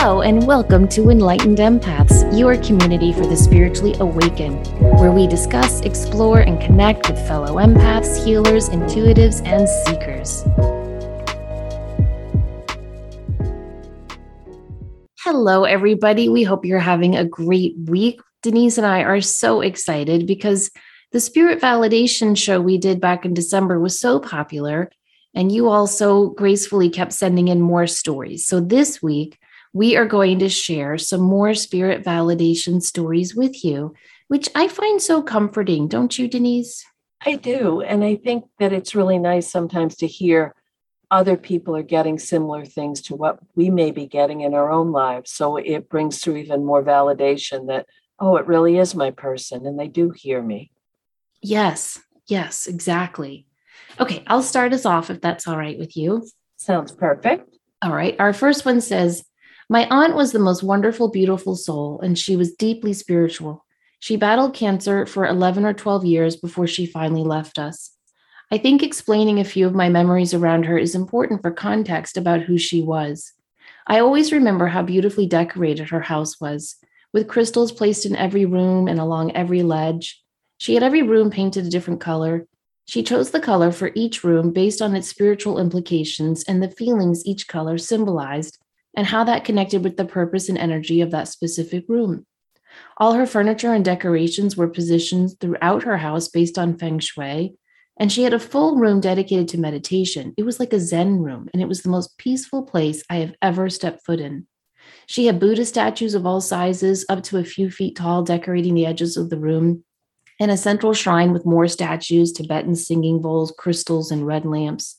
Hello, and welcome to Enlightened Empaths, your community for the spiritually awakened, where we discuss, explore, and connect with fellow empaths, healers, intuitives, and seekers. Hello, everybody. We hope you're having a great week. Denise and I are so excited because the spirit validation show we did back in December was so popular, and you also gracefully kept sending in more stories. So this week, we are going to share some more spirit validation stories with you, which I find so comforting, don't you, Denise? I do. And I think that it's really nice sometimes to hear other people are getting similar things to what we may be getting in our own lives. So it brings through even more validation that, oh, it really is my person and they do hear me. Yes, yes, exactly. Okay, I'll start us off if that's all right with you. Sounds perfect. All right. Our first one says, My aunt was the most wonderful, beautiful soul, and she was deeply spiritual. She battled cancer for 11 or 12 years before she finally left us. I think explaining a few of my memories around her is important for context about who she was. I always remember how beautifully decorated her house was, with crystals placed in every room and along every ledge. She had every room painted a different color. She chose the color for each room based on its spiritual implications and the feelings each color symbolized, and how that connected with the purpose and energy of that specific room. All her furniture and decorations were positioned throughout her house based on feng shui, and she had a full room dedicated to meditation. It was like a Zen room, and it was the most peaceful place I have ever stepped foot in. She had Buddha statues of all sizes, up to a few feet tall, decorating the edges of the room, and a central shrine with more statues, Tibetan singing bowls, crystals, and red lamps.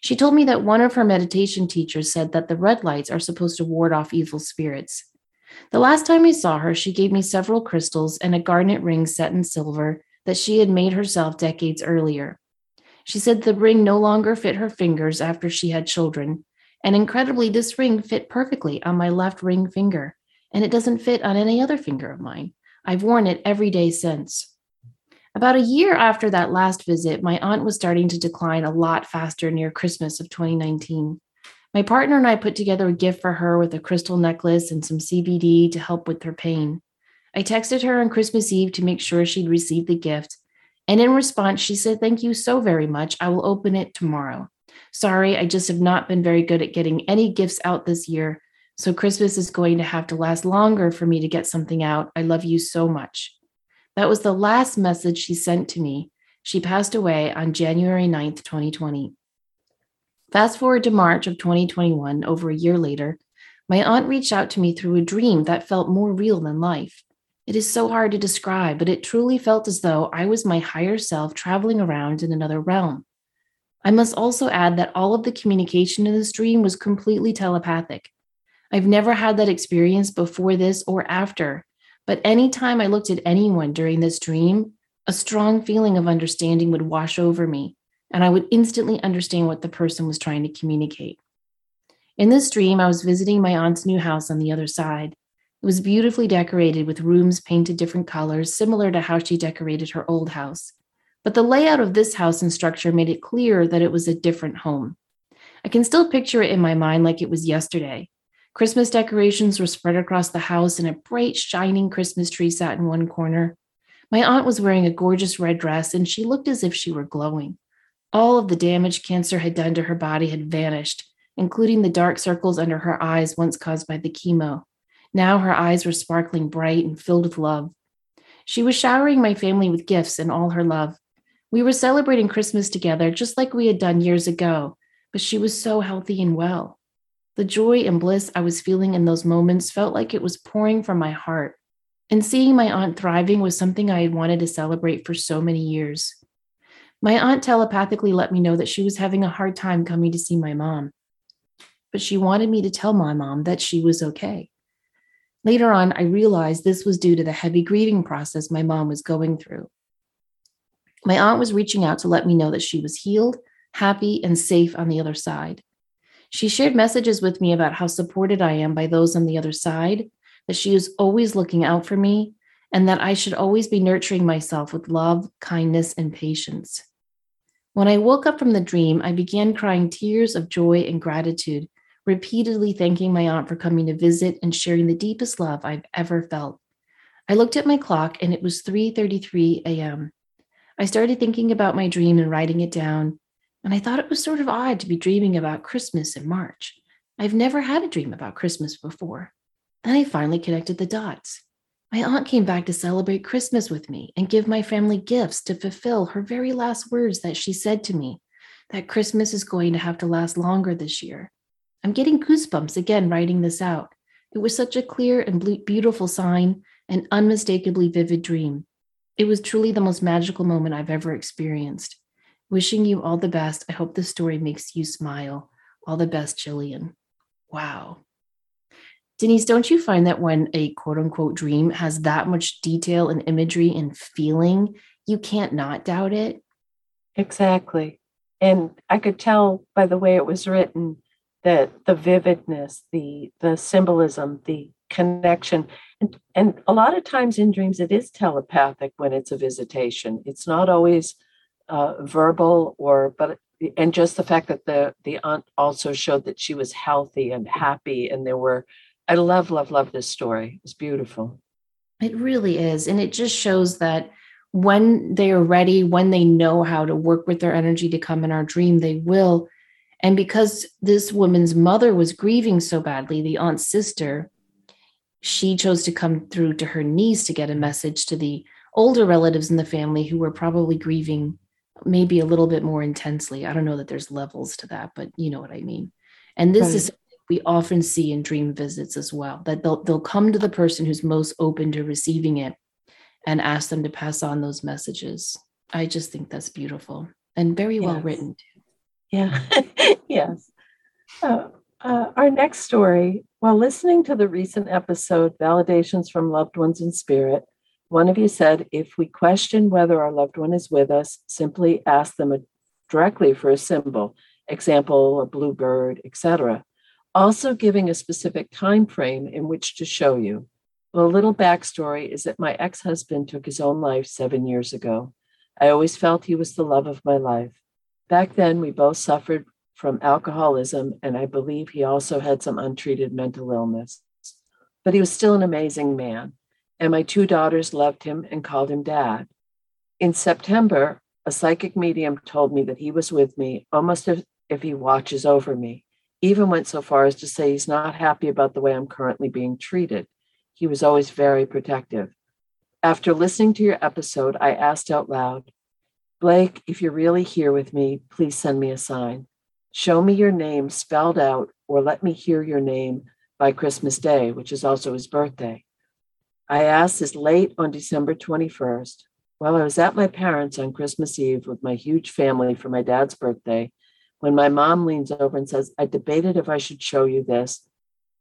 She told me that one of her meditation teachers said that the red lights are supposed to ward off evil spirits. The last time I saw her, she gave me several crystals and a garnet ring set in silver that she had made herself decades earlier. She said the ring no longer fit her fingers after she had children. And incredibly, this ring fit perfectly on my left ring finger, and it doesn't fit on any other finger of mine. I've worn it every day since. About a year after that last visit, my aunt was starting to decline a lot faster near Christmas of 2019. My partner and I put together a gift for her with a crystal necklace and some CBD to help with her pain. I texted her on Christmas Eve to make sure she'd received the gift. And in response, she said, Thank you so very much. I will open it tomorrow. Sorry, I just have not been very good at getting any gifts out this year. So Christmas is going to have to last longer for me to get something out. I love you so much. That was the last message she sent to me. She passed away on January 9th, 2020. Fast forward to March of 2021, over a year later, my aunt reached out to me through a dream that felt more real than life. It is so hard to describe, but it truly felt as though I was my higher self traveling around in another realm. I must also add that all of the communication in this dream was completely telepathic. I've never had that experience before this or after, but anytime I looked at anyone during this dream, a strong feeling of understanding would wash over me, and I would instantly understand what the person was trying to communicate. In this dream, I was visiting my aunt's new house on the other side. It was beautifully decorated with rooms painted different colors, similar to how she decorated her old house. But the layout of this house and structure made it clear that it was a different home. I can still picture it in my mind like it was yesterday. Christmas decorations were spread across the house, and a bright, shining Christmas tree sat in one corner. My aunt was wearing a gorgeous red dress, and she looked as if she were glowing. All of the damage cancer had done to her body had vanished, including the dark circles under her eyes once caused by the chemo. Now her eyes were sparkling bright and filled with love. She was showering my family with gifts and all her love. We were celebrating Christmas together, just like we had done years ago, but she was so healthy and well. The joy and bliss I was feeling in those moments felt like it was pouring from my heart. And seeing my aunt thriving was something I had wanted to celebrate for so many years. My aunt telepathically let me know that she was having a hard time coming to see my mom, but she wanted me to tell my mom that she was okay. Later on, I realized this was due to the heavy grieving process my mom was going through. My aunt was reaching out to let me know that she was healed, happy, and safe on the other side. She shared messages with me about how supported I am by those on the other side, that she is always looking out for me, and that I should always be nurturing myself with love, kindness, and patience. When I woke up from the dream, I began crying tears of joy and gratitude repeatedly thanking my aunt for coming to visit and sharing the deepest love I've ever felt. I looked at my clock and it was 3:33 a.m. I started thinking about my dream and writing it down, and I thought it was sort of odd to be dreaming about Christmas in March. I've never had a dream about Christmas before. Then I finally connected the dots. My aunt came back to celebrate Christmas with me and give my family gifts to fulfill her very last words that she said to me that Christmas is going to have to last longer this year. I'm getting goosebumps again writing this out. It was such a clear and beautiful sign, an unmistakably vivid dream. It was truly the most magical moment I've ever experienced. Wishing you all the best. I hope this story makes you smile. All the best, Jillian. Wow. Denise, don't you find that when a quote unquote dream has that much detail and imagery and feeling, you can't not doubt it? Exactly. And I could tell by the way it was written that the vividness, the the symbolism, the connection, and, and a lot of times in dreams it is telepathic when it's a visitation. It's not always uh, verbal or but and just the fact that the the aunt also showed that she was healthy and happy and there were I love, love, love this story. It's beautiful. It really is. And it just shows that when they are ready, when they know how to work with their energy to come in our dream, they will. And because this woman's mother was grieving so badly, the aunt's sister, she chose to come through to her niece to get a message to the older relatives in the family who were probably grieving maybe a little bit more intensely. I don't know that there's levels to that, but you know what I mean. And this right. is we often see in dream visits as well that they'll they'll come to the person who's most open to receiving it and ask them to pass on those messages i just think that's beautiful and very yes. well written too yeah yes uh, uh, our next story while listening to the recent episode validations from loved ones in spirit one of you said if we question whether our loved one is with us simply ask them directly for a symbol example a blue bird etc also giving a specific time frame in which to show you. Well, a little backstory is that my ex husband took his own life seven years ago. I always felt he was the love of my life. Back then, we both suffered from alcoholism, and I believe he also had some untreated mental illness. But he was still an amazing man, and my two daughters loved him and called him dad. In September, a psychic medium told me that he was with me almost as if he watches over me even went so far as to say he's not happy about the way I'm currently being treated. He was always very protective. After listening to your episode, I asked out loud, Blake, if you're really here with me, please send me a sign. Show me your name spelled out, or let me hear your name by Christmas Day, which is also his birthday. I asked this late on December 21st. While I was at my parents' on Christmas Eve with my huge family for my dad's birthday, when my mom leans over and says, I debated if I should show you this.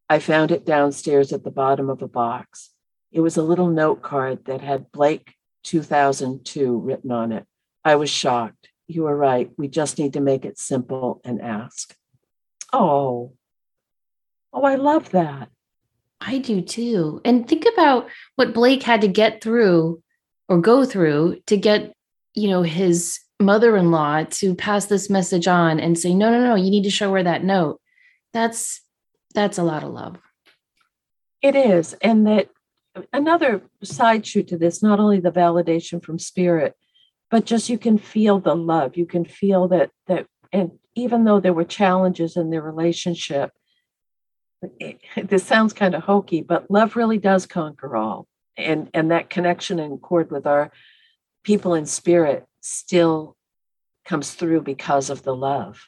I found it downstairs at the bottom of a box. It was a little note card that had Blake 2002 written on it. I was shocked. You were right. We just need to make it simple and ask. Oh, oh, I love that. I do too. And think about what Blake had to get through or go through to get, you know, his mother-in-law to pass this message on and say no no no you need to show her that note. That's that's a lot of love. It is and that another side shoot to this not only the validation from spirit but just you can feel the love. You can feel that that and even though there were challenges in their relationship it, this sounds kind of hokey but love really does conquer all and and that connection and cord with our people in spirit still comes through because of the love.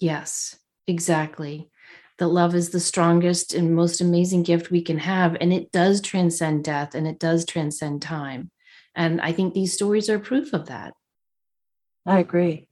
Yes, exactly. That love is the strongest and most amazing gift we can have. And it does transcend death and it does transcend time. And I think these stories are proof of that. I agree.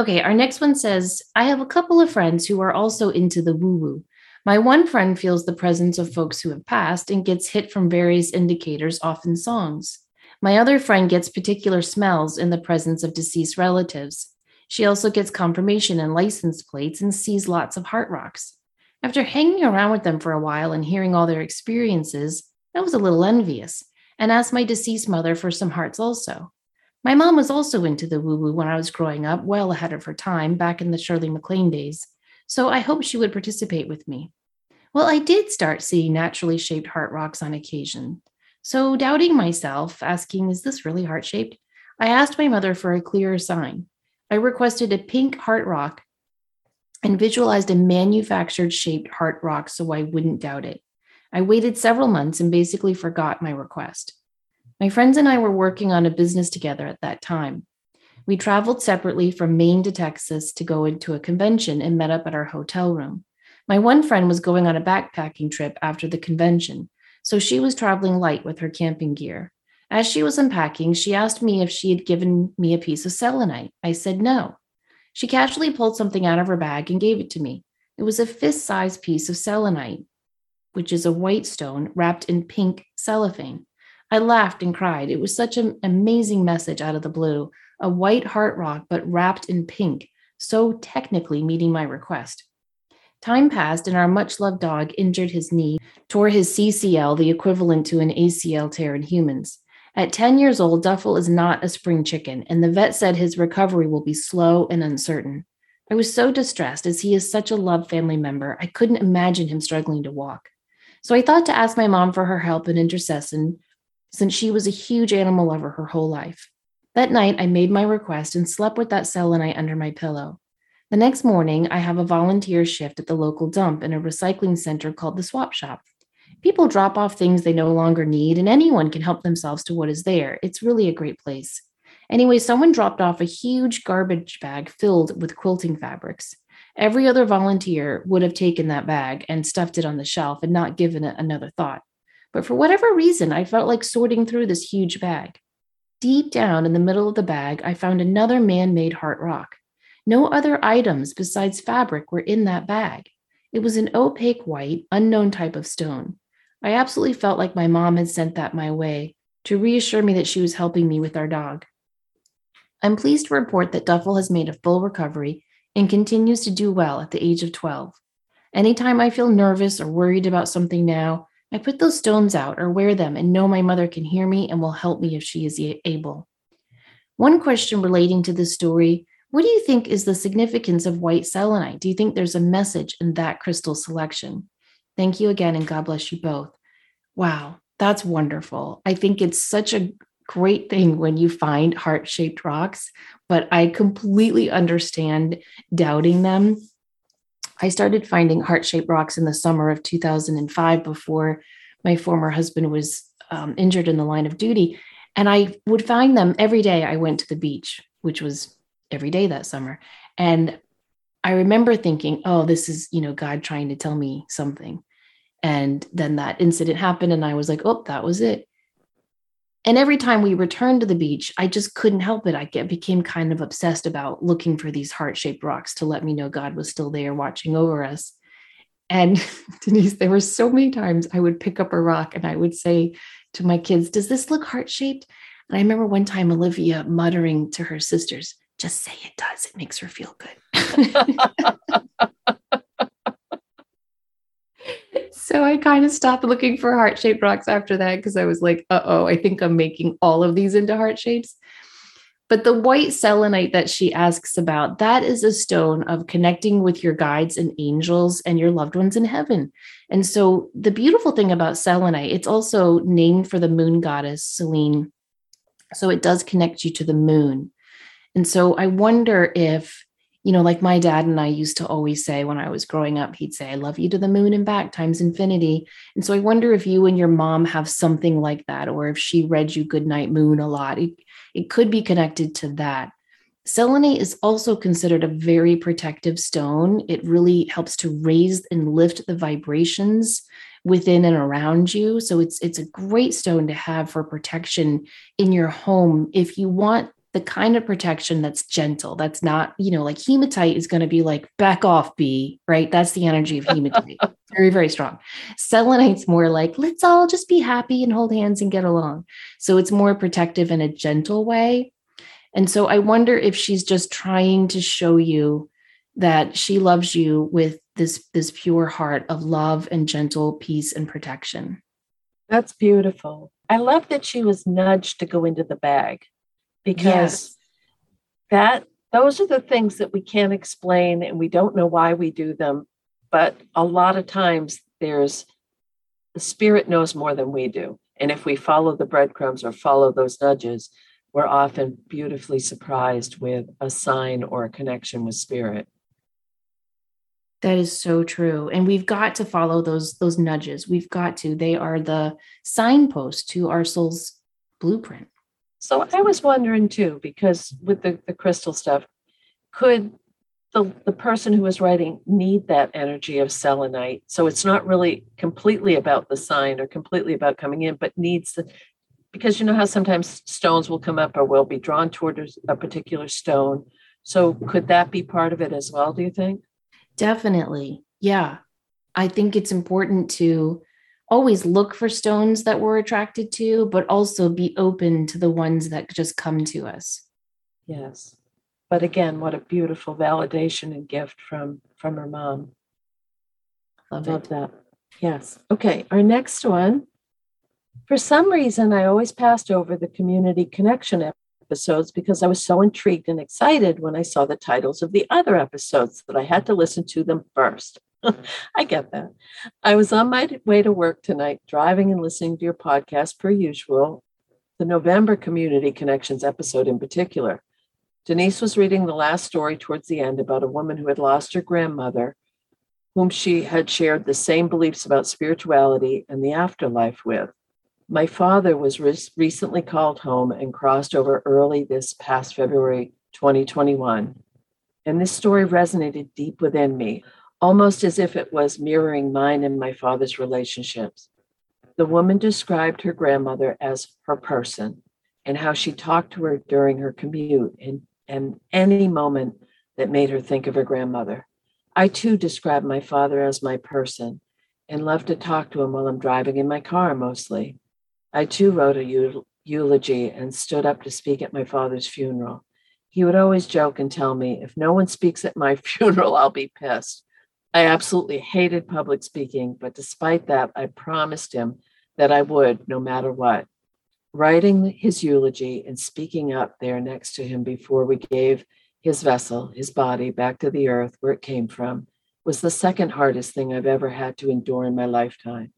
Okay, our next one says I have a couple of friends who are also into the woo woo. My one friend feels the presence of folks who have passed and gets hit from various indicators, often songs. My other friend gets particular smells in the presence of deceased relatives. She also gets confirmation and license plates and sees lots of heart rocks. After hanging around with them for a while and hearing all their experiences, I was a little envious and asked my deceased mother for some hearts also. My mom was also into the woo woo when I was growing up, well ahead of her time back in the Shirley MacLaine days. So I hoped she would participate with me. Well, I did start seeing naturally shaped heart rocks on occasion. So, doubting myself, asking, Is this really heart shaped? I asked my mother for a clearer sign. I requested a pink heart rock and visualized a manufactured shaped heart rock so I wouldn't doubt it. I waited several months and basically forgot my request. My friends and I were working on a business together at that time. We traveled separately from Maine to Texas to go into a convention and met up at our hotel room. My one friend was going on a backpacking trip after the convention, so she was traveling light with her camping gear. As she was unpacking, she asked me if she had given me a piece of selenite. I said no. She casually pulled something out of her bag and gave it to me. It was a fist sized piece of selenite, which is a white stone wrapped in pink cellophane. I laughed and cried. It was such an amazing message out of the blue a white heart rock, but wrapped in pink, so technically meeting my request. Time passed, and our much loved dog injured his knee, tore his CCL, the equivalent to an ACL tear in humans. At 10 years old, Duffel is not a spring chicken, and the vet said his recovery will be slow and uncertain. I was so distressed as he is such a loved family member, I couldn't imagine him struggling to walk. So I thought to ask my mom for her help and intercession, since she was a huge animal lover her whole life. That night, I made my request and slept with that selenite under my pillow. The next morning, I have a volunteer shift at the local dump in a recycling center called the Swap Shop. People drop off things they no longer need, and anyone can help themselves to what is there. It's really a great place. Anyway, someone dropped off a huge garbage bag filled with quilting fabrics. Every other volunteer would have taken that bag and stuffed it on the shelf and not given it another thought. But for whatever reason, I felt like sorting through this huge bag. Deep down in the middle of the bag, I found another man made heart rock. No other items besides fabric were in that bag. It was an opaque white, unknown type of stone. I absolutely felt like my mom had sent that my way to reassure me that she was helping me with our dog. I'm pleased to report that Duffel has made a full recovery and continues to do well at the age of 12. Anytime I feel nervous or worried about something now, I put those stones out or wear them and know my mother can hear me and will help me if she is able. One question relating to this story what do you think is the significance of white selenite? Do you think there's a message in that crystal selection? Thank you again, and God bless you both. Wow, that's wonderful. I think it's such a great thing when you find heart shaped rocks, but I completely understand doubting them. I started finding heart shaped rocks in the summer of 2005 before my former husband was um, injured in the line of duty. And I would find them every day I went to the beach, which was every day that summer. And I remember thinking, oh, this is, you know, God trying to tell me something. And then that incident happened, and I was like, oh, that was it. And every time we returned to the beach, I just couldn't help it. I get, became kind of obsessed about looking for these heart shaped rocks to let me know God was still there watching over us. And Denise, there were so many times I would pick up a rock and I would say to my kids, Does this look heart shaped? And I remember one time Olivia muttering to her sisters, just say it does. It makes her feel good. so I kind of stopped looking for heart shaped rocks after that because I was like, uh oh, I think I'm making all of these into heart shapes. But the white selenite that she asks about, that is a stone of connecting with your guides and angels and your loved ones in heaven. And so the beautiful thing about selenite, it's also named for the moon goddess, Selene. So it does connect you to the moon. And so I wonder if, you know, like my dad and I used to always say when I was growing up, he'd say, I love you to the moon and back times infinity. And so I wonder if you and your mom have something like that, or if she read you Goodnight Moon a lot. It, it could be connected to that. Selenite is also considered a very protective stone. It really helps to raise and lift the vibrations within and around you. So it's it's a great stone to have for protection in your home if you want the kind of protection that's gentle that's not you know like hematite is going to be like back off b right? That's the energy of hematite. Very very strong. Selenite's more like let's all just be happy and hold hands and get along. So it's more protective in a gentle way. And so i wonder if she's just trying to show you that she loves you with this this pure heart of love and gentle peace and protection. That's beautiful. I love that she was nudged to go into the bag because that those are the things that we can't explain and we don't know why we do them. But a lot of times there's the spirit knows more than we do. And if we follow the breadcrumbs or follow those nudges, we're often beautifully surprised with a sign or a connection with spirit. That is so true. And we've got to follow those those nudges. We've got to. They are the signpost to our soul's blueprint. So I was wondering too, because with the, the crystal stuff, could the, the person who is writing need that energy of selenite? So it's not really completely about the sign or completely about coming in, but needs the because you know how sometimes stones will come up or will be drawn toward a particular stone. So could that be part of it as well, do you think? Definitely. Yeah. I think it's important to always look for stones that we're attracted to, but also be open to the ones that just come to us. Yes. But again, what a beautiful validation and gift from from her mom. Love, Love it. that. Yes. Okay. Our next one. For some reason, I always passed over the community connection episodes because I was so intrigued and excited when I saw the titles of the other episodes that I had to listen to them first. I get that. I was on my way to work tonight, driving and listening to your podcast per usual, the November Community Connections episode in particular. Denise was reading the last story towards the end about a woman who had lost her grandmother, whom she had shared the same beliefs about spirituality and the afterlife with. My father was re- recently called home and crossed over early this past February 2021. And this story resonated deep within me, almost as if it was mirroring mine and my father's relationships. The woman described her grandmother as her person and how she talked to her during her commute and, and any moment that made her think of her grandmother. I too describe my father as my person and love to talk to him while I'm driving in my car mostly. I too wrote a eulogy and stood up to speak at my father's funeral. He would always joke and tell me, if no one speaks at my funeral, I'll be pissed. I absolutely hated public speaking, but despite that, I promised him that I would no matter what. Writing his eulogy and speaking up there next to him before we gave his vessel, his body, back to the earth where it came from was the second hardest thing I've ever had to endure in my lifetime.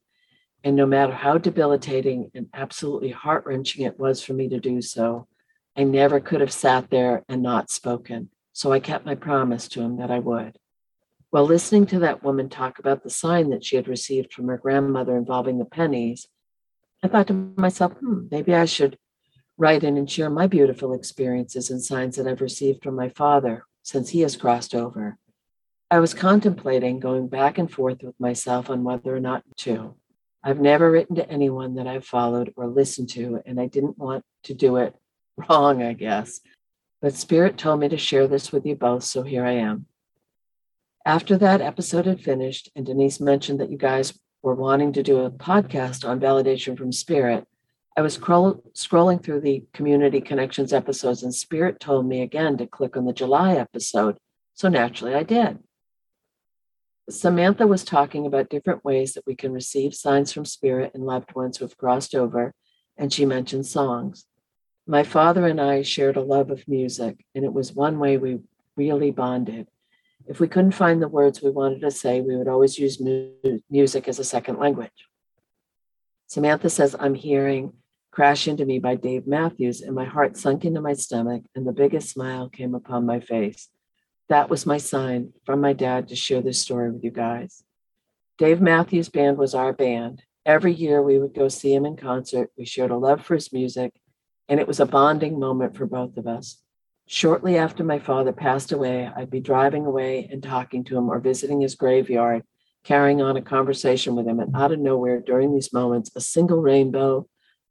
And no matter how debilitating and absolutely heart wrenching it was for me to do so, I never could have sat there and not spoken. So I kept my promise to him that I would. While listening to that woman talk about the sign that she had received from her grandmother involving the pennies, I thought to myself, hmm, maybe I should write in and share my beautiful experiences and signs that I've received from my father since he has crossed over. I was contemplating going back and forth with myself on whether or not to. I've never written to anyone that I've followed or listened to, and I didn't want to do it wrong, I guess. But Spirit told me to share this with you both, so here I am. After that episode had finished, and Denise mentioned that you guys were wanting to do a podcast on validation from Spirit, I was scroll- scrolling through the Community Connections episodes, and Spirit told me again to click on the July episode. So naturally, I did. Samantha was talking about different ways that we can receive signs from spirit and loved ones who have crossed over, and she mentioned songs. My father and I shared a love of music, and it was one way we really bonded. If we couldn't find the words we wanted to say, we would always use mu- music as a second language. Samantha says, I'm hearing Crash Into Me by Dave Matthews, and my heart sunk into my stomach, and the biggest smile came upon my face that was my sign from my dad to share this story with you guys. Dave Matthews Band was our band. Every year we would go see him in concert. We shared a love for his music, and it was a bonding moment for both of us. Shortly after my father passed away, I'd be driving away and talking to him or visiting his graveyard, carrying on a conversation with him. And out of nowhere, during these moments, a single rainbow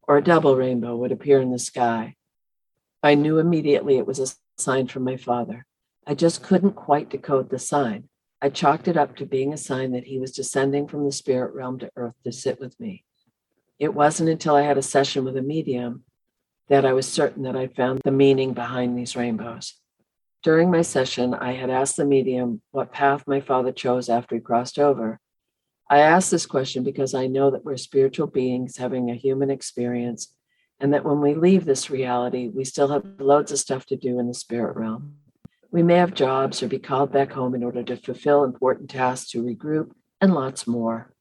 or a double rainbow would appear in the sky. I knew immediately it was a sign from my father. I just couldn't quite decode the sign. I chalked it up to being a sign that he was descending from the spirit realm to earth to sit with me. It wasn't until I had a session with a medium that I was certain that I found the meaning behind these rainbows. During my session, I had asked the medium what path my father chose after he crossed over. I asked this question because I know that we're spiritual beings having a human experience, and that when we leave this reality, we still have loads of stuff to do in the spirit realm. We may have jobs or be called back home in order to fulfill important tasks to regroup and lots more.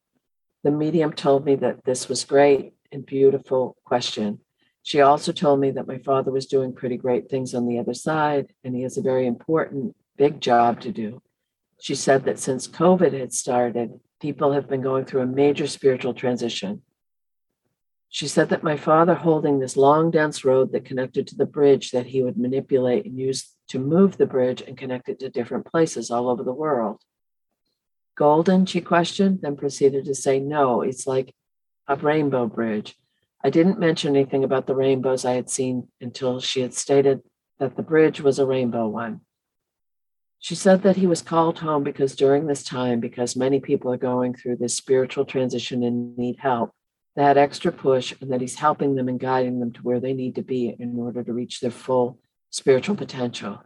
The medium told me that this was great and beautiful question. She also told me that my father was doing pretty great things on the other side and he has a very important big job to do. She said that since COVID had started, people have been going through a major spiritual transition. She said that my father holding this long, dense road that connected to the bridge that he would manipulate and use to move the bridge and connect it to different places all over the world. Golden, she questioned, then proceeded to say, no, it's like a rainbow bridge. I didn't mention anything about the rainbows I had seen until she had stated that the bridge was a rainbow one. She said that he was called home because during this time, because many people are going through this spiritual transition and need help, that extra push and that he's helping them and guiding them to where they need to be in order to reach their full spiritual potential.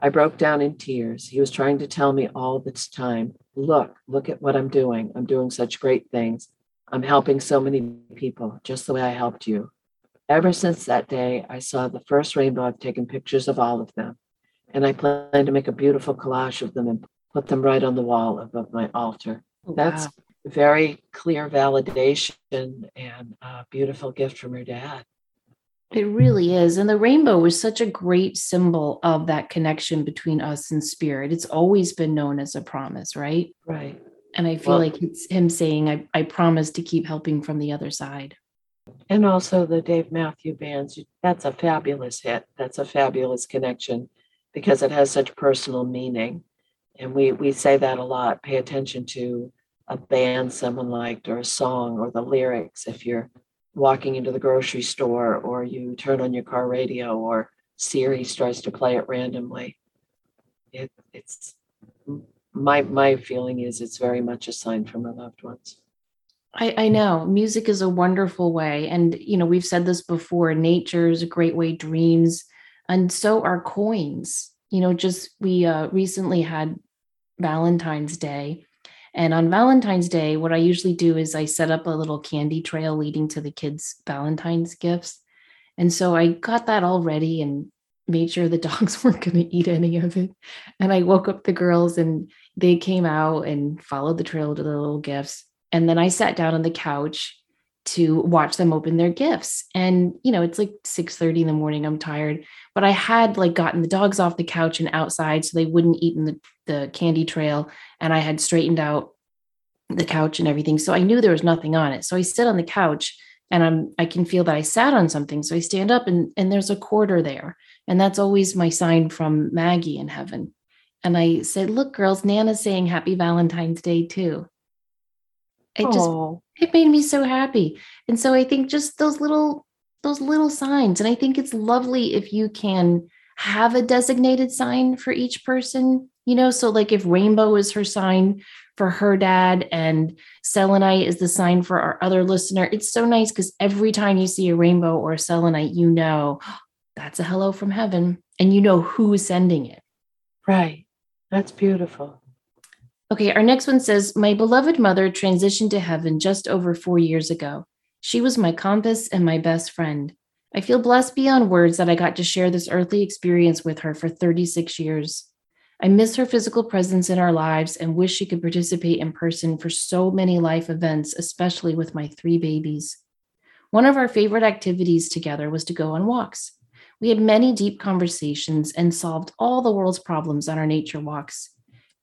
I broke down in tears. He was trying to tell me all this time look, look at what I'm doing. I'm doing such great things. I'm helping so many people, just the way I helped you. Ever since that day, I saw the first rainbow. I've taken pictures of all of them. And I plan to make a beautiful collage of them and put them right on the wall above my altar. Oh, That's very clear validation and a beautiful gift from her dad. It really is. And the rainbow was such a great symbol of that connection between us and spirit. It's always been known as a promise, right? Right. And I feel well, like it's him saying, I, I promise to keep helping from the other side. And also the Dave Matthew bands. That's a fabulous hit. That's a fabulous connection because it has such personal meaning. And we, we say that a lot. Pay attention to a band someone liked or a song or the lyrics if you're walking into the grocery store or you turn on your car radio or Siri starts to play it randomly. It, it's my my feeling is it's very much a sign from our loved ones. I, I know music is a wonderful way. And, you know, we've said this before nature is a great way, dreams, and so are coins. You know, just we uh, recently had Valentine's Day. And on Valentine's Day, what I usually do is I set up a little candy trail leading to the kids' Valentine's gifts. And so I got that all ready and made sure the dogs weren't going to eat any of it. And I woke up the girls and they came out and followed the trail to the little gifts. And then I sat down on the couch to watch them open their gifts. And, you know, it's like 6 30 in the morning. I'm tired, but I had like gotten the dogs off the couch and outside so they wouldn't eat in the, the candy trail. And I had straightened out the couch and everything. So I knew there was nothing on it. So I sit on the couch and I'm I can feel that I sat on something. So I stand up and and there's a quarter there. And that's always my sign from Maggie in heaven. And I said, look, girls, Nana's saying happy Valentine's Day too. It Aww. just it made me so happy. And so I think just those little those little signs. And I think it's lovely if you can have a designated sign for each person, you know. So like if rainbow is her sign for her dad and selenite is the sign for our other listener, it's so nice because every time you see a rainbow or a selenite, you know that's a hello from heaven and you know who's sending it. Right. That's beautiful. Okay, our next one says My beloved mother transitioned to heaven just over four years ago. She was my compass and my best friend. I feel blessed beyond words that I got to share this earthly experience with her for 36 years. I miss her physical presence in our lives and wish she could participate in person for so many life events, especially with my three babies. One of our favorite activities together was to go on walks. We had many deep conversations and solved all the world's problems on our nature walks.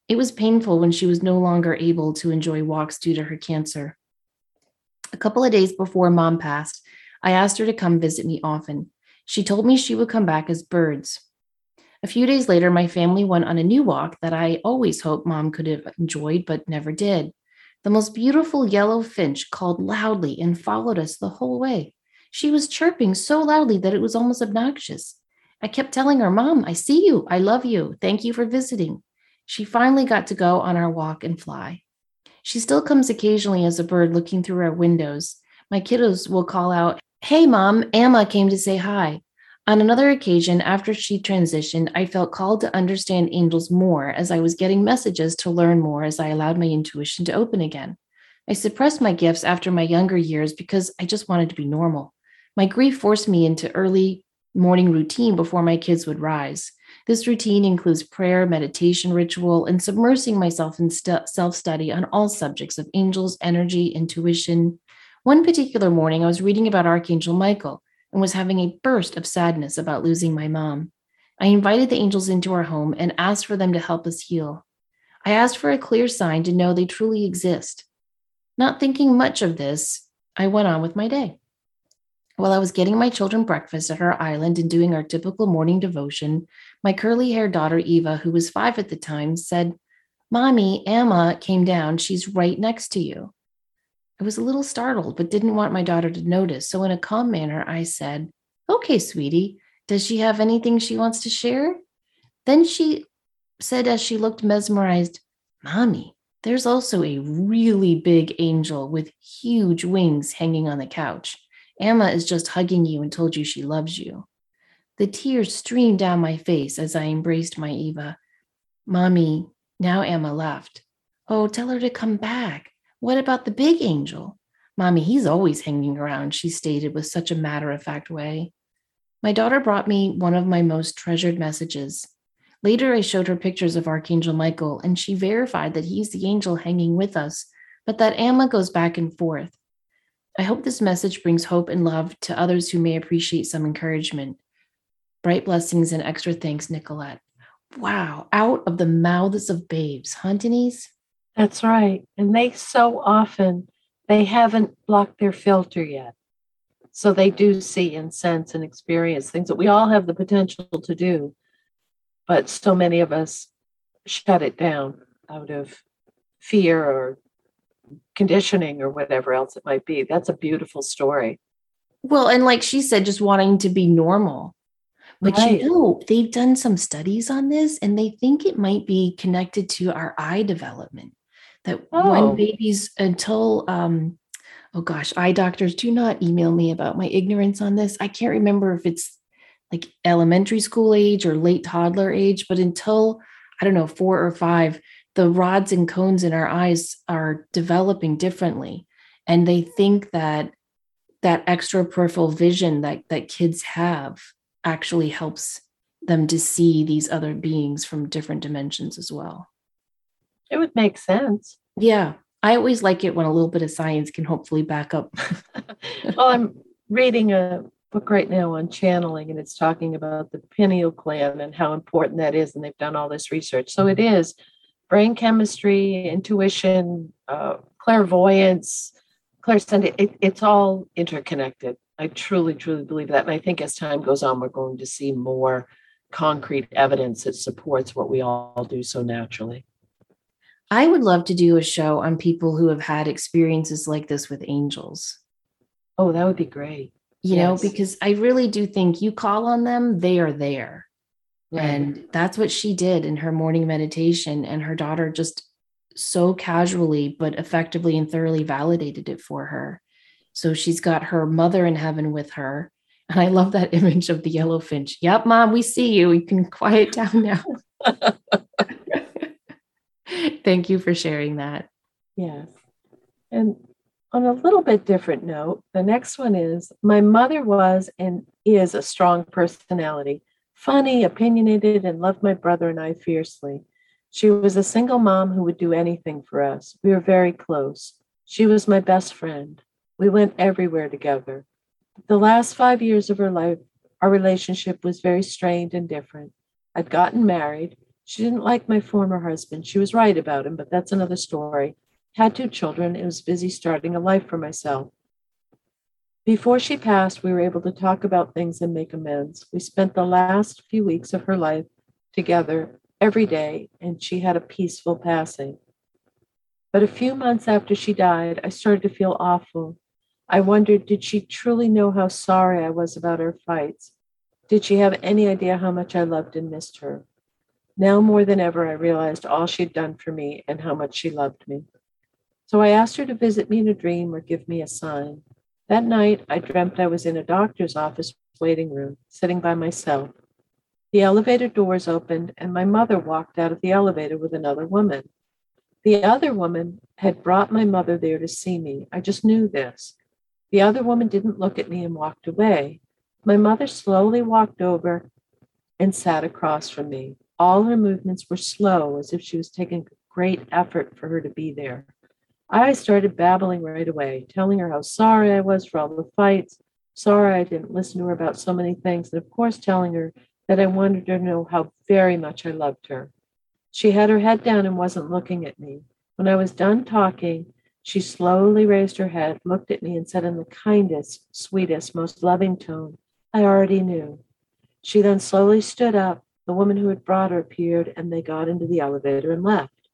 It was painful when she was no longer able to enjoy walks due to her cancer. A couple of days before mom passed, I asked her to come visit me often. She told me she would come back as birds. A few days later, my family went on a new walk that I always hoped mom could have enjoyed but never did. The most beautiful yellow finch called loudly and followed us the whole way. She was chirping so loudly that it was almost obnoxious. I kept telling her, Mom, I see you. I love you. Thank you for visiting. She finally got to go on our walk and fly. She still comes occasionally as a bird looking through our windows. My kiddos will call out, Hey, mom, Emma came to say hi. On another occasion, after she transitioned, I felt called to understand angels more as I was getting messages to learn more as I allowed my intuition to open again. I suppressed my gifts after my younger years because I just wanted to be normal. My grief forced me into early morning routine before my kids would rise. This routine includes prayer, meditation ritual, and submersing myself in st- self study on all subjects of angels, energy, intuition. One particular morning, I was reading about Archangel Michael and was having a burst of sadness about losing my mom. I invited the angels into our home and asked for them to help us heal. I asked for a clear sign to know they truly exist. Not thinking much of this, I went on with my day. While I was getting my children breakfast at our island and doing our typical morning devotion, my curly haired daughter Eva, who was five at the time, said, Mommy, Amma came down. She's right next to you. I was a little startled, but didn't want my daughter to notice. So, in a calm manner, I said, Okay, sweetie, does she have anything she wants to share? Then she said, as she looked mesmerized, Mommy, there's also a really big angel with huge wings hanging on the couch. Amma is just hugging you and told you she loves you. The tears streamed down my face as I embraced my Eva. Mommy, now Amma left. Oh, tell her to come back. What about the big angel? Mommy, he's always hanging around, she stated with such a matter of fact way. My daughter brought me one of my most treasured messages. Later, I showed her pictures of Archangel Michael, and she verified that he's the angel hanging with us, but that Amma goes back and forth. I hope this message brings hope and love to others who may appreciate some encouragement. Bright blessings and extra thanks, Nicolette. Wow, out of the mouths of babes, huh, Denise? That's right. And they so often they haven't blocked their filter yet. So they do see and sense and experience things that we all have the potential to do. But so many of us shut it down out of fear or conditioning or whatever else it might be. That's a beautiful story. Well, and like she said, just wanting to be normal. But right. you know, they've done some studies on this and they think it might be connected to our eye development. That oh. when babies, until, um, oh gosh, eye doctors, do not email me about my ignorance on this. I can't remember if it's like elementary school age or late toddler age, but until, I don't know, four or five, the rods and cones in our eyes are developing differently and they think that that extra peripheral vision that that kids have actually helps them to see these other beings from different dimensions as well it would make sense yeah i always like it when a little bit of science can hopefully back up well i'm reading a book right now on channeling and it's talking about the pineal gland and how important that is and they've done all this research so it is brain chemistry, intuition, uh, clairvoyance, clairsentient, it, it's all interconnected. I truly, truly believe that. And I think as time goes on, we're going to see more concrete evidence that supports what we all do so naturally. I would love to do a show on people who have had experiences like this with angels. Oh, that would be great. You yes. know, because I really do think you call on them, they are there. Right. And that's what she did in her morning meditation. And her daughter just so casually, but effectively and thoroughly validated it for her. So she's got her mother in heaven with her. And I love that image of the yellow finch. Yep, mom, we see you. You can quiet down now. Thank you for sharing that. Yes. And on a little bit different note, the next one is my mother was and is a strong personality funny, opinionated, and loved my brother and I fiercely. She was a single mom who would do anything for us. We were very close. She was my best friend. We went everywhere together. The last five years of her life, our relationship was very strained and different. I'd gotten married. She didn't like my former husband. She was right about him, but that's another story. Had two children and was busy starting a life for myself. Before she passed, we were able to talk about things and make amends. We spent the last few weeks of her life together every day, and she had a peaceful passing. But a few months after she died, I started to feel awful. I wondered did she truly know how sorry I was about our fights? Did she have any idea how much I loved and missed her? Now more than ever, I realized all she'd done for me and how much she loved me. So I asked her to visit me in a dream or give me a sign. That night, I dreamt I was in a doctor's office waiting room, sitting by myself. The elevator doors opened, and my mother walked out of the elevator with another woman. The other woman had brought my mother there to see me. I just knew this. The other woman didn't look at me and walked away. My mother slowly walked over and sat across from me. All her movements were slow, as if she was taking great effort for her to be there. I started babbling right away, telling her how sorry I was for all the fights, sorry I didn't listen to her about so many things, and of course, telling her that I wanted her to know how very much I loved her. She had her head down and wasn't looking at me. When I was done talking, she slowly raised her head, looked at me, and said in the kindest, sweetest, most loving tone, I already knew. She then slowly stood up. The woman who had brought her appeared, and they got into the elevator and left.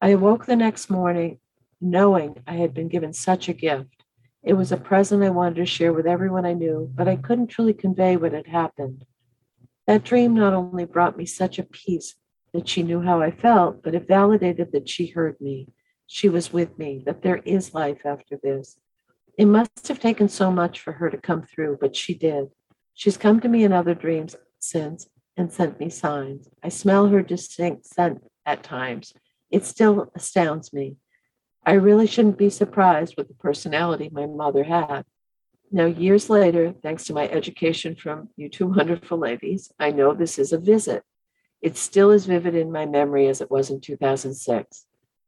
I awoke the next morning knowing I had been given such a gift. It was a present I wanted to share with everyone I knew, but I couldn't truly convey what had happened. That dream not only brought me such a peace that she knew how I felt, but it validated that she heard me. She was with me, that there is life after this. It must have taken so much for her to come through, but she did. She's come to me in other dreams since and sent me signs. I smell her distinct scent at times. It still astounds me. I really shouldn't be surprised with the personality my mother had. Now, years later, thanks to my education from you two wonderful ladies, I know this is a visit. It's still as vivid in my memory as it was in 2006.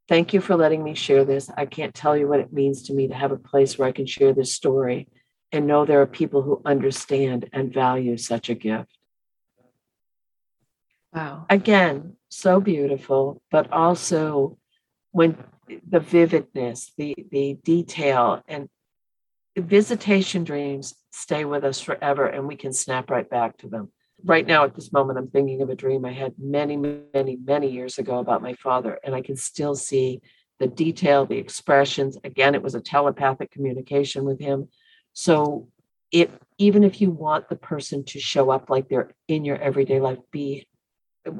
Thank you for letting me share this. I can't tell you what it means to me to have a place where I can share this story and know there are people who understand and value such a gift. Wow. Again, so beautiful, but also when the vividness, the, the detail, and visitation dreams stay with us forever and we can snap right back to them. Right now at this moment i'm thinking of a dream i had many many many years ago about my father and i can still see the detail the expressions. Again it was a telepathic communication with him. So it even if you want the person to show up like they're in your everyday life be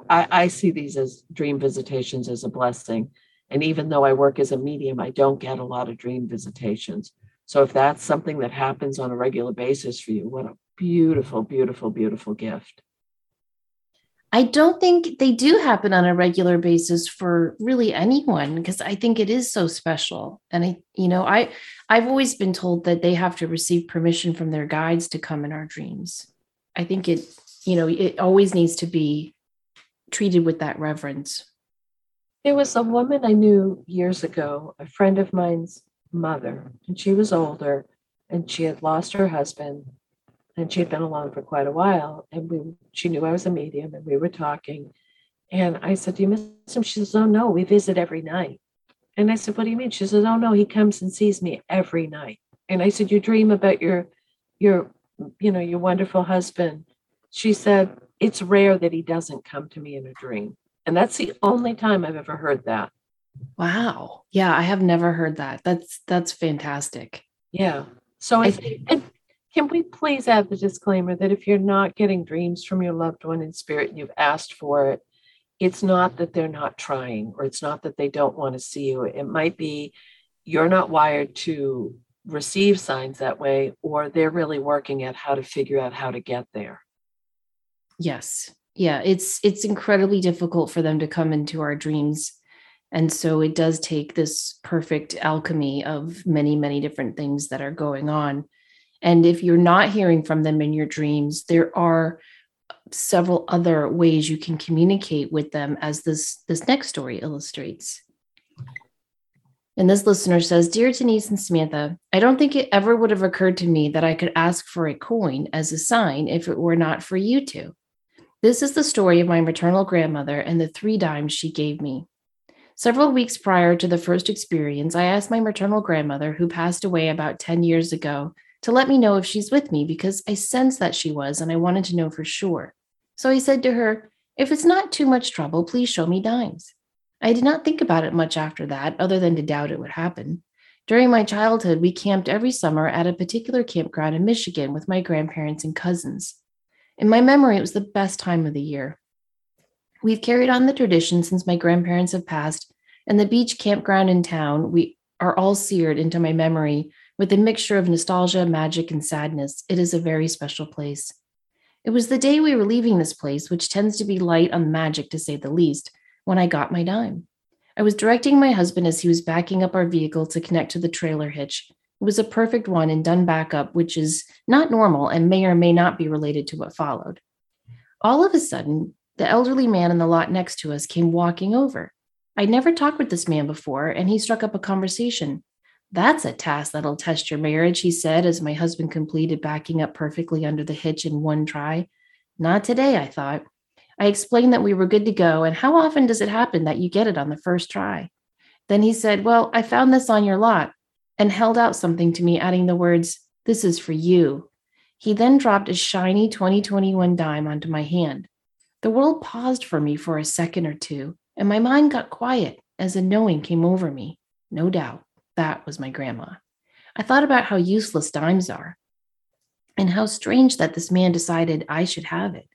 I, I see these as dream visitations as a blessing and even though i work as a medium i don't get a lot of dream visitations so if that's something that happens on a regular basis for you what a beautiful, beautiful, beautiful gift. I don't think they do happen on a regular basis for really anyone because I think it is so special. And I, you know, I I've always been told that they have to receive permission from their guides to come in our dreams. I think it, you know, it always needs to be treated with that reverence. There was a woman I knew years ago, a friend of mine's mother, and she was older and she had lost her husband and she had been alone for quite a while. And we, she knew I was a medium, and we were talking. And I said, "Do you miss him?" She says, "Oh no, we visit every night." And I said, "What do you mean?" She says, "Oh no, he comes and sees me every night." And I said, "You dream about your, your, you know, your wonderful husband." She said, "It's rare that he doesn't come to me in a dream." And that's the only time I've ever heard that. Wow. Yeah, I have never heard that. That's that's fantastic. Yeah. So I, and can we please add the disclaimer that if you're not getting dreams from your loved one in spirit and you've asked for it, it's not that they're not trying or it's not that they don't want to see you. It might be you're not wired to receive signs that way, or they're really working at how to figure out how to get there. Yes. Yeah, it's it's incredibly difficult for them to come into our dreams. And so it does take this perfect alchemy of many, many different things that are going on and if you're not hearing from them in your dreams, there are several other ways you can communicate with them as this this next story illustrates. And this listener says, Dear Denise and Samantha, I don't think it ever would have occurred to me that I could ask for a coin as a sign if it were not for you two. This is the story of my maternal grandmother and the three dimes she gave me. Several weeks prior to the first experience, I asked my maternal grandmother, who passed away about 10 years ago, to let me know if she's with me because I sensed that she was and I wanted to know for sure. So I said to her, If it's not too much trouble, please show me dimes. I did not think about it much after that, other than to doubt it would happen. During my childhood, we camped every summer at a particular campground in Michigan with my grandparents and cousins. In my memory, it was the best time of the year. We've carried on the tradition since my grandparents have passed, and the beach campground in town we are all seared into my memory with a mixture of nostalgia, magic, and sadness, it is a very special place. It was the day we were leaving this place, which tends to be light on magic to say the least, when I got my dime. I was directing my husband as he was backing up our vehicle to connect to the trailer hitch. Was a perfect one and done back up, which is not normal and may or may not be related to what followed. All of a sudden, the elderly man in the lot next to us came walking over. I'd never talked with this man before, and he struck up a conversation. That's a task that'll test your marriage, he said as my husband completed backing up perfectly under the hitch in one try. Not today, I thought. I explained that we were good to go, and how often does it happen that you get it on the first try? Then he said, Well, I found this on your lot, and held out something to me, adding the words, This is for you. He then dropped a shiny 2021 dime onto my hand. The world paused for me for a second or two, and my mind got quiet as a knowing came over me. No doubt, that was my grandma. I thought about how useless dimes are, and how strange that this man decided I should have it.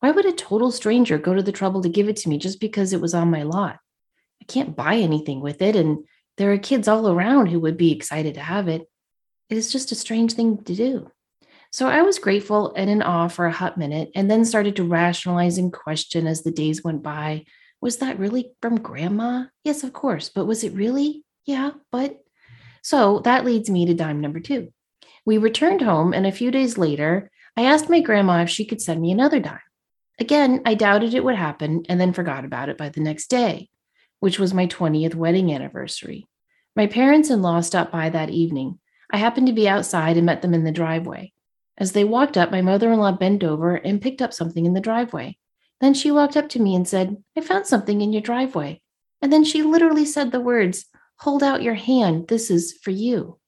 Why would a total stranger go to the trouble to give it to me just because it was on my lot? I can't buy anything with it, and there are kids all around who would be excited to have it. It is just a strange thing to do. So I was grateful and in awe for a hot minute, and then started to rationalize and question as the days went by. Was that really from grandma? Yes, of course. But was it really? Yeah, but. So that leads me to dime number two. We returned home, and a few days later, I asked my grandma if she could send me another dime. Again, I doubted it would happen and then forgot about it by the next day, which was my 20th wedding anniversary. My parents in law stopped by that evening. I happened to be outside and met them in the driveway. As they walked up, my mother in law bent over and picked up something in the driveway. Then she walked up to me and said, I found something in your driveway. And then she literally said the words, Hold out your hand. This is for you.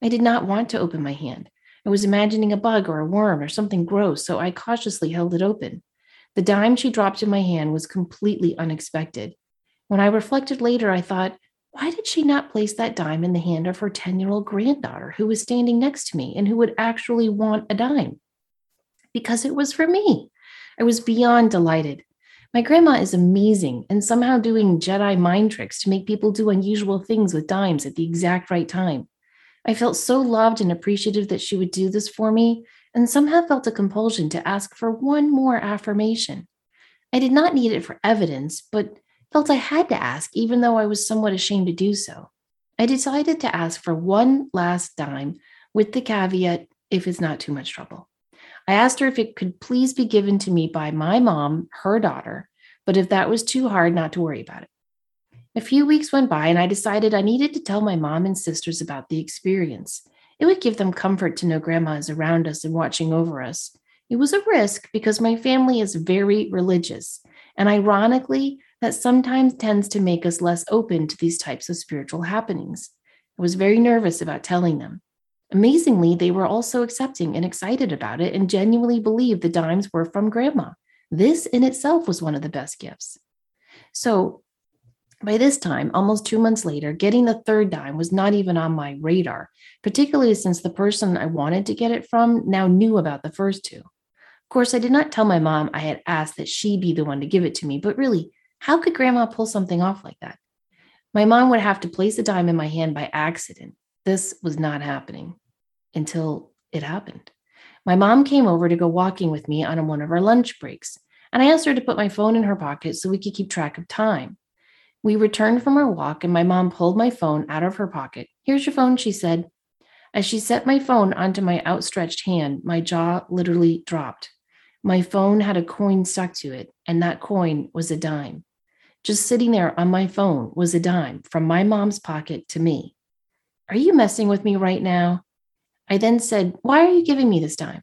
I did not want to open my hand. I was imagining a bug or a worm or something gross, so I cautiously held it open. The dime she dropped in my hand was completely unexpected. When I reflected later, I thought, why did she not place that dime in the hand of her 10 year old granddaughter who was standing next to me and who would actually want a dime? Because it was for me. I was beyond delighted. My grandma is amazing and somehow doing Jedi mind tricks to make people do unusual things with dimes at the exact right time. I felt so loved and appreciative that she would do this for me, and somehow felt a compulsion to ask for one more affirmation. I did not need it for evidence, but felt I had to ask, even though I was somewhat ashamed to do so. I decided to ask for one last dime with the caveat if it's not too much trouble. I asked her if it could please be given to me by my mom, her daughter, but if that was too hard, not to worry about it. A few weeks went by, and I decided I needed to tell my mom and sisters about the experience. It would give them comfort to know grandma is around us and watching over us. It was a risk because my family is very religious, and ironically, that sometimes tends to make us less open to these types of spiritual happenings. I was very nervous about telling them. Amazingly, they were also accepting and excited about it and genuinely believed the dimes were from grandma. This in itself was one of the best gifts. So, by this time, almost two months later, getting the third dime was not even on my radar, particularly since the person I wanted to get it from now knew about the first two. Of course, I did not tell my mom I had asked that she be the one to give it to me, but really, how could grandma pull something off like that? My mom would have to place a dime in my hand by accident. This was not happening until it happened. My mom came over to go walking with me on one of our lunch breaks, and I asked her to put my phone in her pocket so we could keep track of time. We returned from our walk, and my mom pulled my phone out of her pocket. Here's your phone, she said. As she set my phone onto my outstretched hand, my jaw literally dropped. My phone had a coin stuck to it, and that coin was a dime. Just sitting there on my phone was a dime from my mom's pocket to me. Are you messing with me right now? I then said, Why are you giving me this dime?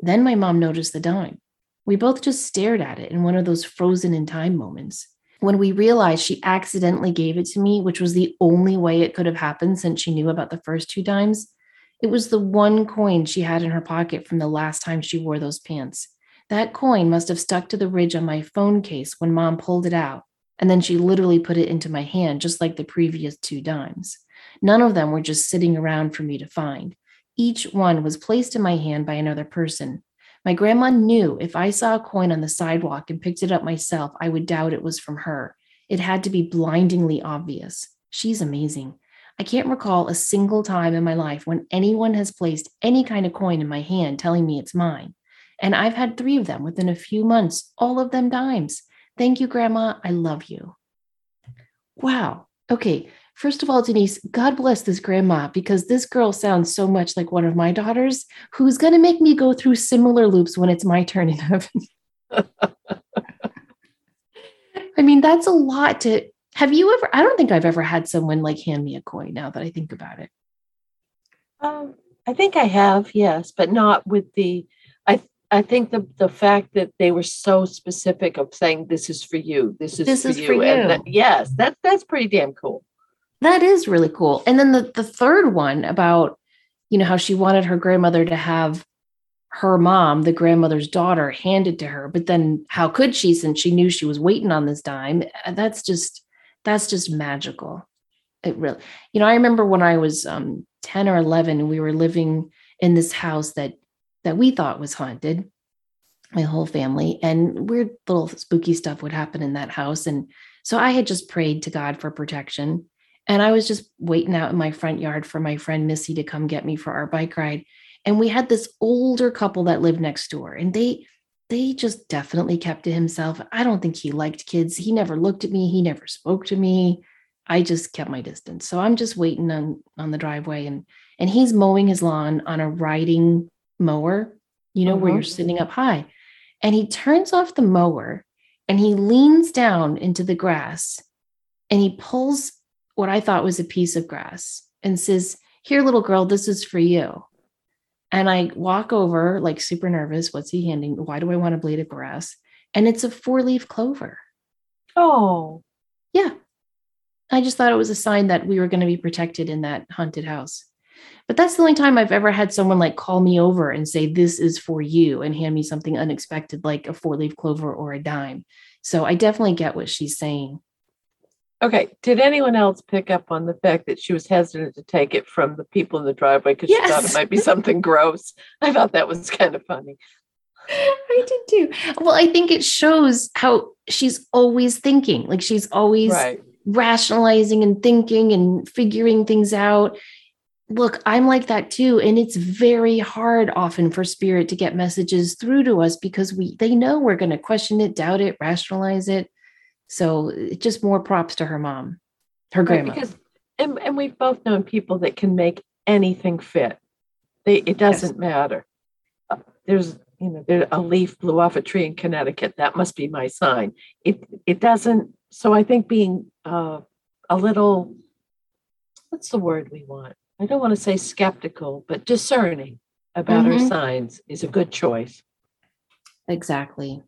Then my mom noticed the dime. We both just stared at it in one of those frozen in time moments when we realized she accidentally gave it to me, which was the only way it could have happened since she knew about the first two dimes, it was the one coin she had in her pocket from the last time she wore those pants. That coin must have stuck to the ridge on my phone case when mom pulled it out, and then she literally put it into my hand, just like the previous two dimes. None of them were just sitting around for me to find. Each one was placed in my hand by another person, my grandma knew if I saw a coin on the sidewalk and picked it up myself, I would doubt it was from her. It had to be blindingly obvious. She's amazing. I can't recall a single time in my life when anyone has placed any kind of coin in my hand telling me it's mine. And I've had three of them within a few months, all of them dimes. Thank you, Grandma. I love you. Wow. Okay. First of all, Denise, God bless this grandma because this girl sounds so much like one of my daughters who's going to make me go through similar loops when it's my turn in heaven. I mean, that's a lot to have you ever I don't think I've ever had someone like hand me a coin now that I think about it. Um, I think I have, yes, but not with the I think the the fact that they were so specific of saying this is for you, this is This for is you. for And you. that- yes, that's that's pretty damn cool. That is really cool. And then the the third one about you know how she wanted her grandmother to have her mom, the grandmother's daughter, handed to her, but then how could she since she knew she was waiting on this dime? Uh, That's just that's just magical. It really, you know, I remember when I was um 10 or 11 and we were living in this house that that we thought was haunted my whole family and weird little spooky stuff would happen in that house. And so i had just prayed to god for protection and i was just waiting out in my front yard for my friend missy to come get me for our bike ride. And we had this older couple that lived next door and they they just definitely kept to himself. I don't think he liked kids. He never looked at me. He never spoke to me. I just kept my distance. So i'm just waiting on on the driveway and and he's mowing his lawn on a riding mower you know where Mhm. you're sitting up high and he turns off the mower and he leans down into the grass and he pulls what I thought was a piece of grass and says, Here, little girl, this is for you. And I walk over, like super nervous. What's he handing? Why do I want a blade of grass? And it's a four leaf clover. Oh, Yeah. I just thought it was a sign that we were going to be protected in that haunted house. But that's the only time I've ever had someone like call me over and say, This is for you, and hand me something unexpected like a four leaf clover or a dime. So I definitely get what she's saying. okay. Did anyone else pick up on the fact that she was hesitant to take it from the people in the driveway because she thought it might be something gross? I thought that was kind of funny. I did too. Well, I think it shows how she's always thinking, like she's always Right. rationalizing and thinking and figuring things out. Look, I'm like that too. And it's very hard often for spirit to get messages through to us because we they know we're going to question it, doubt it, rationalize it. So just more props to her mom, her Right, grandma. because and, and we've both known people that can make anything fit. They it doesn't matter. Uh, There's you know there a leaf blew off a tree in Connecticut. That must be my sign. It it doesn't. So I think being uh, a little what's the word we want? I don't want to say skeptical, but discerning about our Mhm. signs is a good choice. exactly.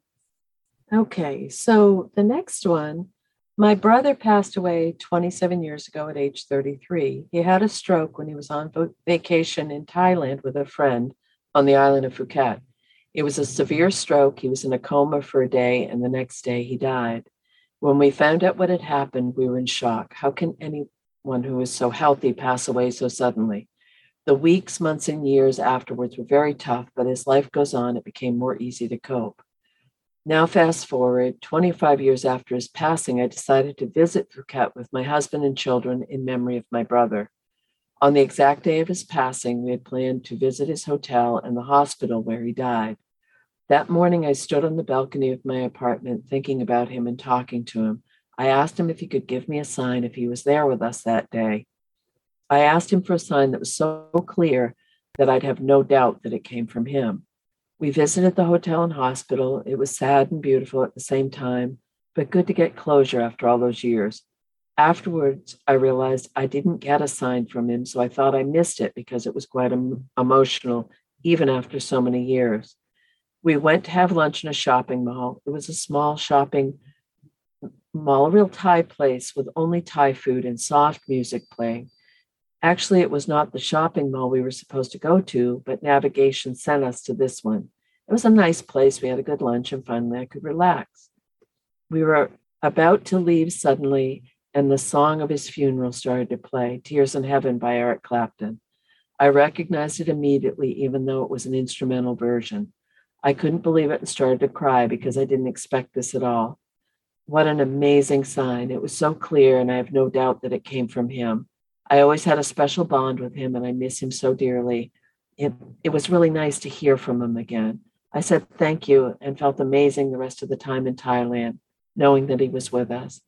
Okay, so the next one, my brother passed away 27 years ago at age 33. He had a stroke when he was on vacation in Thailand with a friend on the island of Phuket. It was a severe stroke. He was in a coma for a day, and the next day he died. When we found out what had happened, we were in shock. How can anyone was so healthy pass away so suddenly? The weeks, months, and years afterwards were very tough, but as life goes on, it became more easy to cope. Now, fast forward 25 years after his passing, I decided to visit Phuket with my husband and children in memory of my brother. On the exact day of his passing, we had planned to visit his hotel and the hospital where he died. That morning, I stood on the balcony of my apartment thinking about him and talking to him. I asked him if he could give me a sign if he was there with us that day. I asked him for a sign that was so clear that I'd have no doubt that it came from him. We visited the hotel and hospital. It was sad and beautiful at the same time, but good to get closure after all those years. Afterwards, I realized I didn't get a sign from him, so I thought I missed it because it was quite em- emotional, even after so many years. We went to have lunch in a shopping mall. It was a small shopping mall, real Thai place with only Thai food and soft music playing. Actually, it was not the shopping mall we were supposed to go to, but navigation sent us to this one. It was a nice place. We had a good lunch, and finally I could relax. We were about to leave suddenly, and the song of his funeral started to play Tears in Heaven by Eric Clapton. I recognized it immediately, even though it was an instrumental version. I couldn't believe it and started to cry because I didn't expect this at all. What an amazing sign. It was so clear, and I have no doubt that it came from him. I always had a special bond with him, and I miss him so dearly. It, it was really nice to hear from him again. I said thank you and felt amazing the rest of the time in Thailand, knowing that he was with us.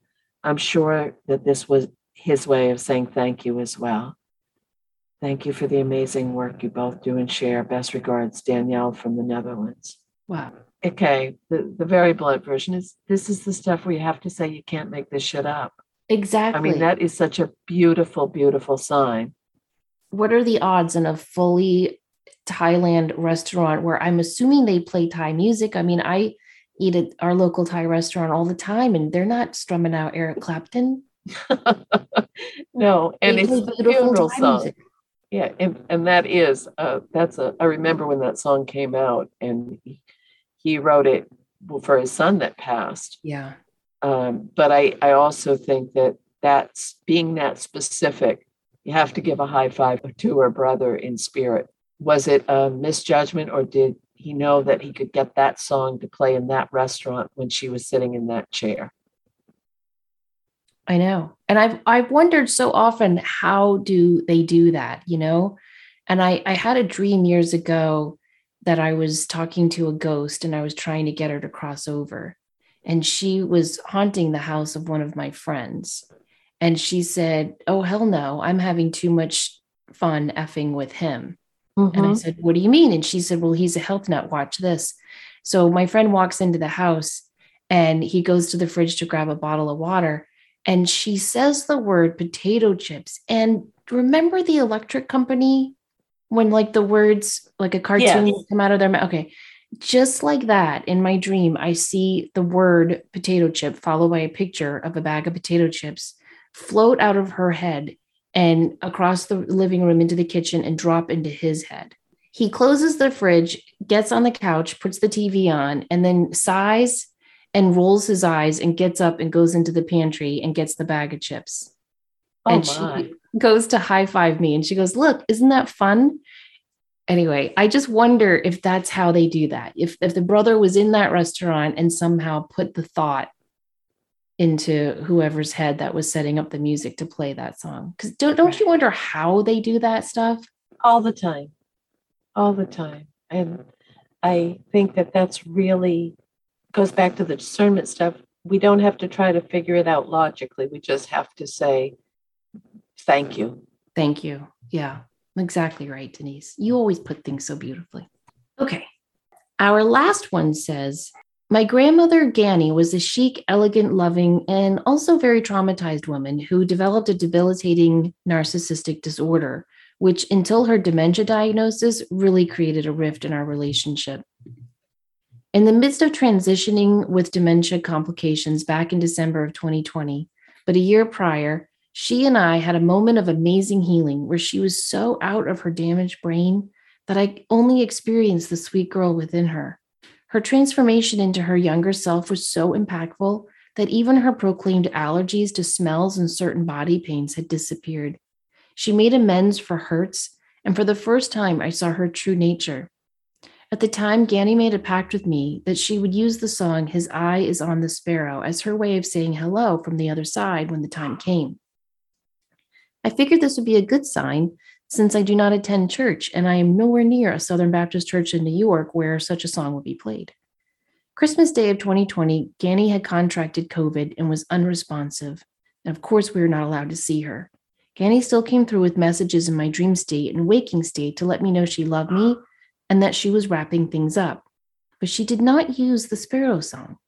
I'm sure that this was his way of saying thank you as well. Thank you for the amazing work you both do and share. Best regards, Danielle from the Netherlands. Wow. Okay, the, the very blunt version is this is the stuff where you have to say you can't make this shit up. Exactly. I mean, that is such a beautiful, beautiful sign. what are the odds in a fully Thailand restaurant where I'm assuming they play Thai music? I mean, I eat at our local Thai restaurant all the time and they're not strumming out Eric Clapton. no, and They it's funeral Thai song. music. Yeah, and, and that is uh that's a I remember when that song came out and he, he wrote it for his son that passed. Yeah. Um, but I I also think that that's being that specific, you have to give a high five to her brother in spirit. Was it a misjudgment or did he know that he could get that song to play in that restaurant when she was sitting in that chair? I know. And I've I've wondered so often how do they do that, you know? And I I had a dream years ago that I was talking to a ghost and I was trying to get her to cross over. And she was haunting the house of one of my friends. And she said, "Oh hell no, I'm having too much fun effing with him." And I Mhm. said, What do you mean? And she said, Well, he's a health nut. Watch this. So my friend walks into the house and he goes to the fridge to grab a bottle of water. And she says the word potato chips. And remember the electric company when like the words like a cartoon Yes. come out of their mouth? Okay. Just like that, in my dream, I see the word potato chip followed by a picture of a bag of potato chips float out of her head and across the living room into the kitchen and drop into his head. He closes the fridge, gets on the couch, puts the TV on, and then sighs and rolls his eyes and gets up and goes into the pantry and gets the bag of chips. Oh and my. she goes to high five me and she goes, Look, isn't that fun? Anyway, I just wonder if that's how they do that. If if the brother was in that restaurant and somehow put the thought into whoever's head that was setting up the music to play that song. Because don't don't you wonder how they do that stuff? all the time all the time and i think that that's really goes back to the discernment stuff we don't have to try to figure it out logically we just have to say thank you Thank you. Yeah, exactly right, Denise. You always put things so beautifully. Okay. Our last one says My grandmother, Ganny, was a chic, elegant, loving, and also very traumatized woman who developed a debilitating narcissistic disorder, which, until her dementia diagnosis, really created a rift in our relationship. In the midst of transitioning with dementia complications back in December of 2020, but a year prior, she and I had a moment of amazing healing where she was so out of her damaged brain that I only experienced the sweet girl within her. Her transformation into her younger self was so impactful that even her proclaimed allergies to smells and certain body pains had disappeared. She made amends for hurts, and for the first time, I saw her true nature. At the time, Ganny made a pact with me that she would use the song His Eye is on the Sparrow as her way of saying hello from the other side when the time came. I figured this would be a good sign since I do not attend church and I am nowhere near a Southern Baptist church in New York where such a song would be played. Christmas Day of 2020, Ganny had contracted COVID and was unresponsive. And of course, we were not allowed to see her. Ganny still came through with messages in my dream state and waking state to let me know she loved me and that she was wrapping things up. But she did not use the Sparrow song.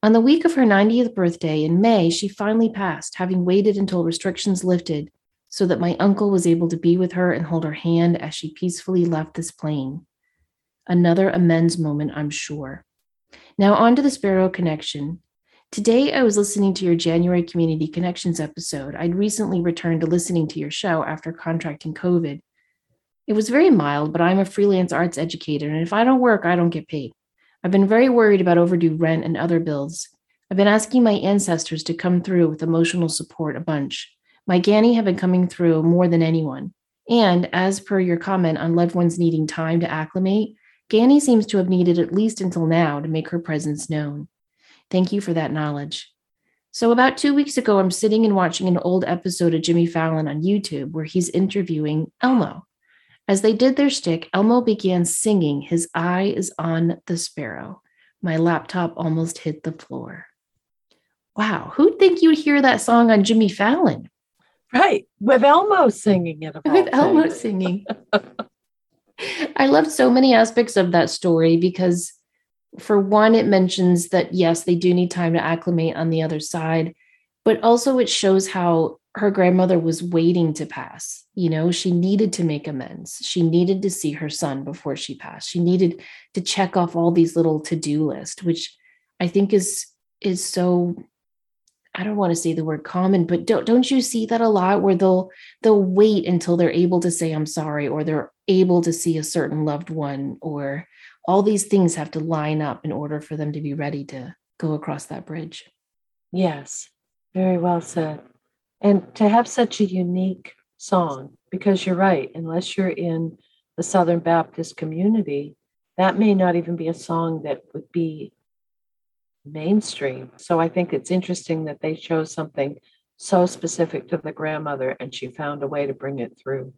On the week of her 90th birthday in May, she finally passed, having waited until restrictions lifted so that my uncle was able to be with her and hold her hand as she peacefully left this plane. Another amends moment, I'm sure. Now, on to the Sparrow connection. Today, I was listening to your January Community Connections episode. I'd recently returned to listening to your show after contracting COVID. It was very mild, but I'm a freelance arts educator, and if I don't work, I don't get paid. I've been very worried about overdue rent and other bills. I've been asking my ancestors to come through with emotional support a bunch. My Ganny have been coming through more than anyone. And as per your comment on loved ones needing time to acclimate, Ganny seems to have needed at least until now to make her presence known. Thank you for that knowledge. So, about two weeks ago, I'm sitting and watching an old episode of Jimmy Fallon on YouTube where he's interviewing Elmo. As they did their shtick, Elmo began singing, His Eye is on the Sparrow. My laptop almost hit the floor. Wow, who'd think you'd hear that song on Jimmy Fallon? Right with elmo singing it with Elmo singing. I loved so many aspects of that story because for one, it mentions that yes, they do need time to acclimate on the other side, but also it shows how her grandmother was waiting to pass. You know, she needed to make amends. She needed to see her son before she passed. She needed to check off all these little to-do list, which I think is is so I don't want to say the word common, but don't don't you see that a lot where they'll they'll wait until they're able to say I'm sorry or they're able to see a certain loved one or all these things have to line up in order for them to be ready to go across that bridge. Yes. Very well said. And to have such a unique song because you're right, unless you're in the Southern Baptist community, that may not even be a song that would be mainstream. So I think it's interesting that they chose something so specific to the grandmother and she found a way to bring it through.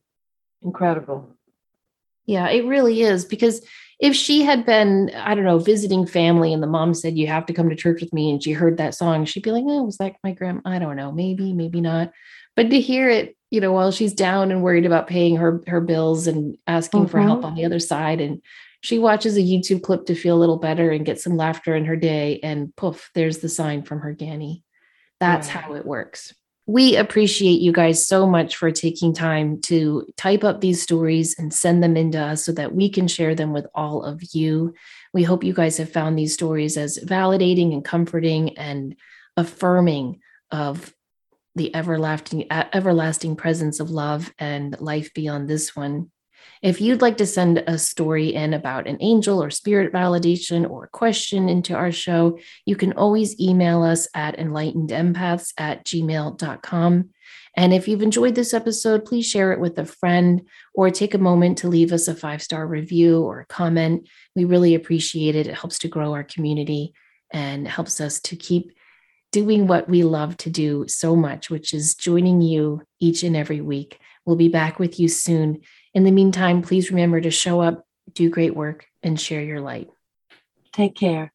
Incredible. Yeah, it really is because if she had been, I don't know, visiting family and the mom said, You have to come to church with me, and she heard that song, she'd be like, Oh, was that my grandma? I don't know, maybe, maybe not. But to hear it, you know, while she's down and worried about paying her her bills and asking mm-hmm. for help mm-hmm. on the other side, and she watches a YouTube clip to feel a little better and get some laughter in her day, and poof, there's the sign from her Granny. That's yeah. how it works. We appreciate you guys so much for taking time to type up these stories and send them into us so that we can share them with all of you. We hope you guys have found these stories as validating and comforting and affirming of the everlasting everlasting presence of love and life beyond this one. If you'd like to send a story in about an angel or spirit validation or a question into our show, you can always email us at enlightenedempaths at gmail.com. And if you've enjoyed this episode, please share it with a friend or take a moment to leave us a five star review or a comment. We really appreciate it. It helps to grow our community and helps us to keep doing what we love to do so much, which is joining you each and every week. We'll be back with you soon. In the meantime, please remember to show up, do great work, and share your light. Take care.